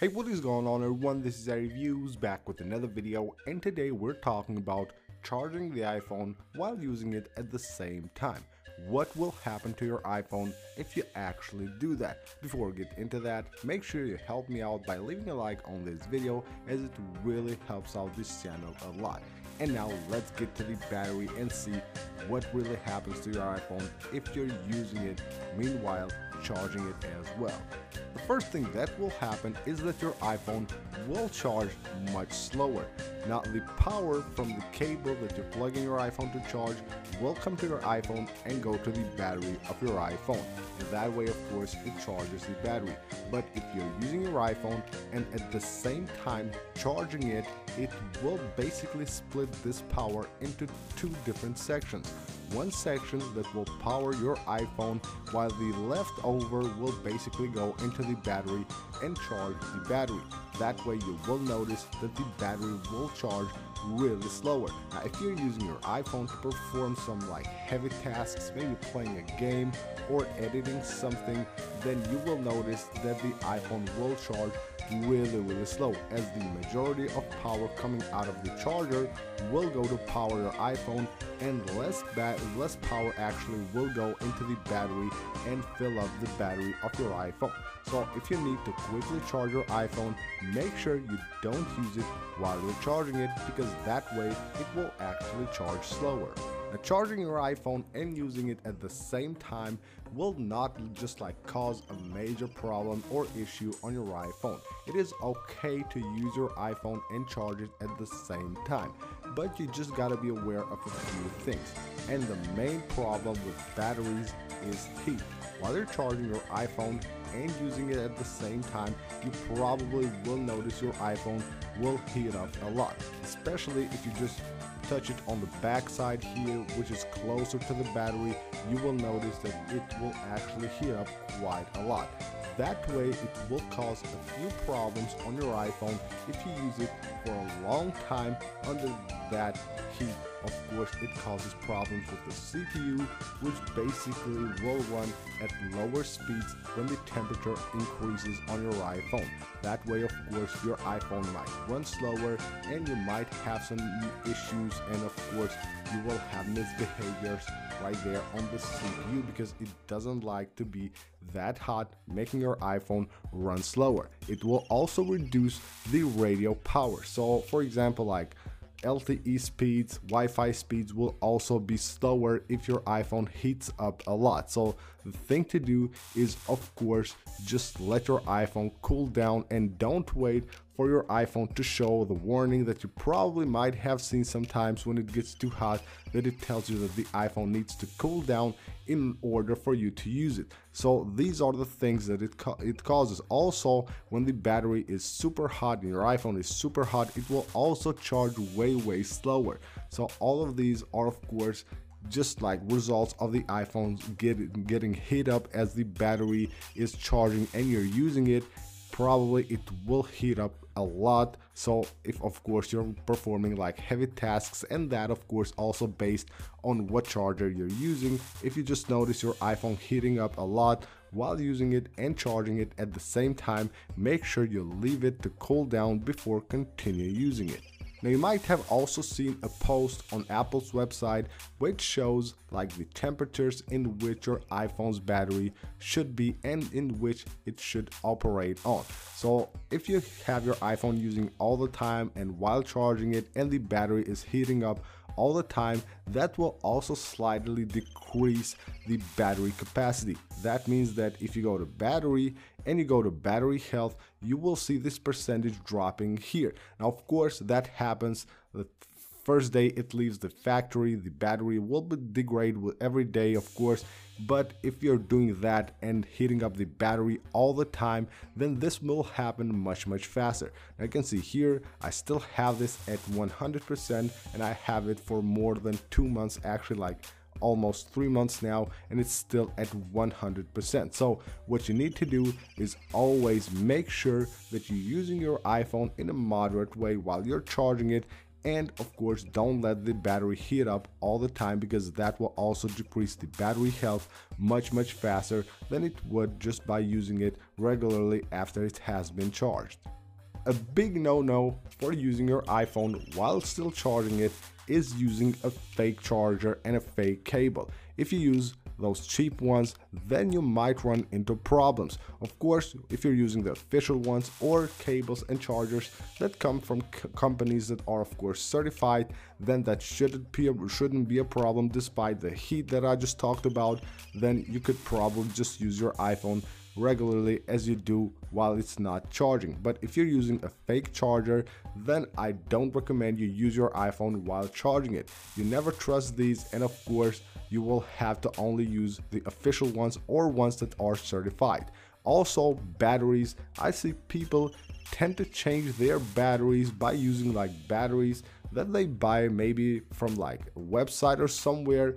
Hey what is going on everyone this is Reviews back with another video and today we're talking about charging the iPhone while using it at the same time. What will happen to your iPhone if you actually do that? Before we get into that, make sure you help me out by leaving a like on this video as it really helps out this channel a lot. And now let's get to the battery and see what really happens to your iPhone if you're using it meanwhile charging it as well. The first thing that will happen is that your iPhone will charge much slower. Now the power from the cable that you're plugging your iPhone to charge will come to your iPhone and go to the battery of your iPhone. And that way of course it charges the battery. But if you're using your iPhone and at the same time charging it, it will basically split this power into two different sections one section that will power your iPhone while the leftover will basically go into the battery and charge the battery. That way you will notice that the battery will charge really slower. Now if you're using your iPhone to perform some like heavy tasks, maybe playing a game or editing something, then you will notice that the iPhone will charge really really slow as the majority of power coming out of the charger will go to power your iPhone and less less power actually will go into the battery and fill up the battery of your iPhone. So if you need to quickly charge your iPhone, make sure you don't use it while you're charging it because that way it will actually charge slower. Now, charging your iPhone and using it at the same time will not just like cause a major problem or issue on your iPhone. It is okay to use your iPhone and charge it at the same time, but you just gotta be aware of a few things. And the main problem with batteries is heat. While you're charging your iPhone and using it at the same time, you probably will notice your iPhone will heat up a lot, especially if you just touch it on the back side here which is closer to the battery you will notice that it will actually heat up quite a lot. That way it will cause a few problems on your iPhone if you use it for a long time under that heat of course it causes problems with the CPU which basically will run at lower speeds when the temperature increases on your iPhone. That way of course your iPhone might run slower and you might have some issues and of course you will have misbehaviors right there on the CPU because it doesn't like to be that hot making your iPhone run slower. It will also reduce the radio power. So for example like LTE speeds, Wi-Fi speeds will also be slower if your iPhone heats up a lot. So the thing to do is of course just let your iPhone cool down and don't wait for your iPhone to show the warning that you probably might have seen sometimes when it gets too hot that it tells you that the iPhone needs to cool down in order for you to use it. So these are the things that it, it causes. Also, when the battery is super hot and your iPhone is super hot, it will also charge way, way slower. So all of these are of course just like results of the iPhones get, getting heat up as the battery is charging and you're using it probably it will heat up a lot. So if of course you're performing like heavy tasks and that of course also based on what charger you're using. If you just notice your iphone heating up a lot while using it and charging it at the same time make sure you leave it to cool down before continue using it now you might have also seen a post on Apple's website which shows like the temperatures in which your iPhone's battery should be and in which it should operate on. So if you have your iPhone using all the time and while charging it and the battery is heating up all the time, that will also slightly decrease the battery capacity. That means that if you go to battery and you go to battery health, you will see this percentage dropping here. Now, of course, that happens first day it leaves the factory, the battery will degrade with every day, of course. But if you're doing that and heating up the battery all the time, then this will happen much, much faster. Now you can see here, I still have this at 100% and I have it for more than two months, actually like almost three months now and it's still at 100%. So what you need to do is always make sure that you're using your iPhone in a moderate way while you're charging it and of course don't let the battery heat up all the time because that will also decrease the battery health much much faster than it would just by using it regularly after it has been charged. A big no-no for using your iPhone while still charging it is using a fake charger and a fake cable. If you use those cheap ones, then you might run into problems. Of course, if you're using the official ones or cables and chargers that come from companies that are of course certified, then that shouldn't be, a, shouldn't be a problem despite the heat that I just talked about, then you could probably just use your iPhone regularly as you do while it's not charging. But if you're using a fake charger, then I don't recommend you use your iPhone while charging it. You never trust these and of course you will have to only use the official ones or ones that are certified. Also batteries, I see people tend to change their batteries by using like batteries that they buy maybe from like a website or somewhere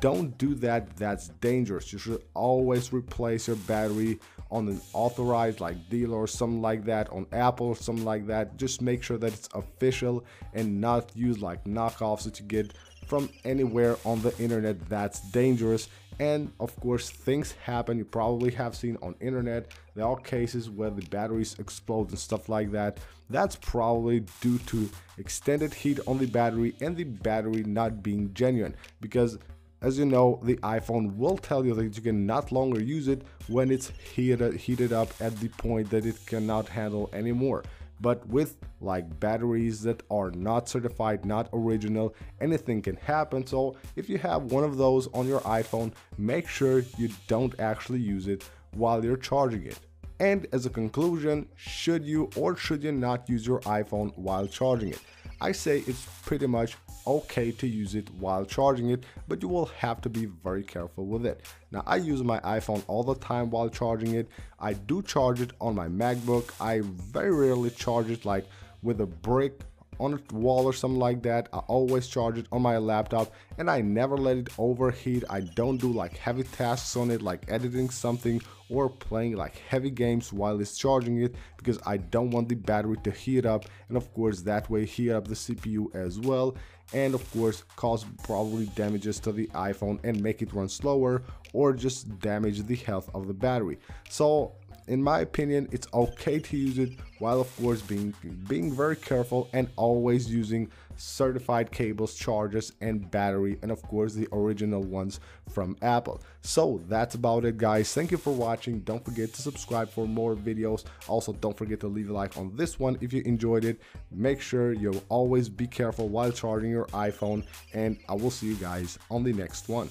don't do that. That's dangerous. You should always replace your battery on an authorized like dealer or something like that on apple or something like that. Just make sure that it's official and not use like knockoffs that you get from anywhere on the internet. That's dangerous. And of course things happen. You probably have seen on internet there are cases where the batteries explode and stuff like that. That's probably due to extended heat on the battery and the battery not being genuine because as you know, the iPhone will tell you that you can not longer use it when it's heated, up at the point that it cannot handle anymore. But with like batteries that are not certified, not original, anything can happen. So if you have one of those on your iPhone, make sure you don't actually use it while you're charging it. And as a conclusion, should you or should you not use your iPhone while charging it? I say it's pretty much okay to use it while charging it, but you will have to be very careful with it. Now I use my iPhone all the time while charging it. I do charge it on my MacBook. I very rarely charge it like with a brick on a wall or something like that. I always charge it on my laptop and I never let it overheat. I don't do like heavy tasks on it like editing something or playing like heavy games while it's charging it because I don't want the battery to heat up and of course that way heat up the CPU as well and of course cause probably damages to the iPhone and make it run slower or just damage the health of the battery. So in my opinion, it's okay to use it while of course being being very careful and always using certified cables, chargers and battery and of course the original ones from Apple. So that's about it guys. Thank you for watching. Don't forget to subscribe for more videos. Also don't forget to leave a like on this one if you enjoyed it. Make sure you always be careful while charging your iPhone and I will see you guys on the next one.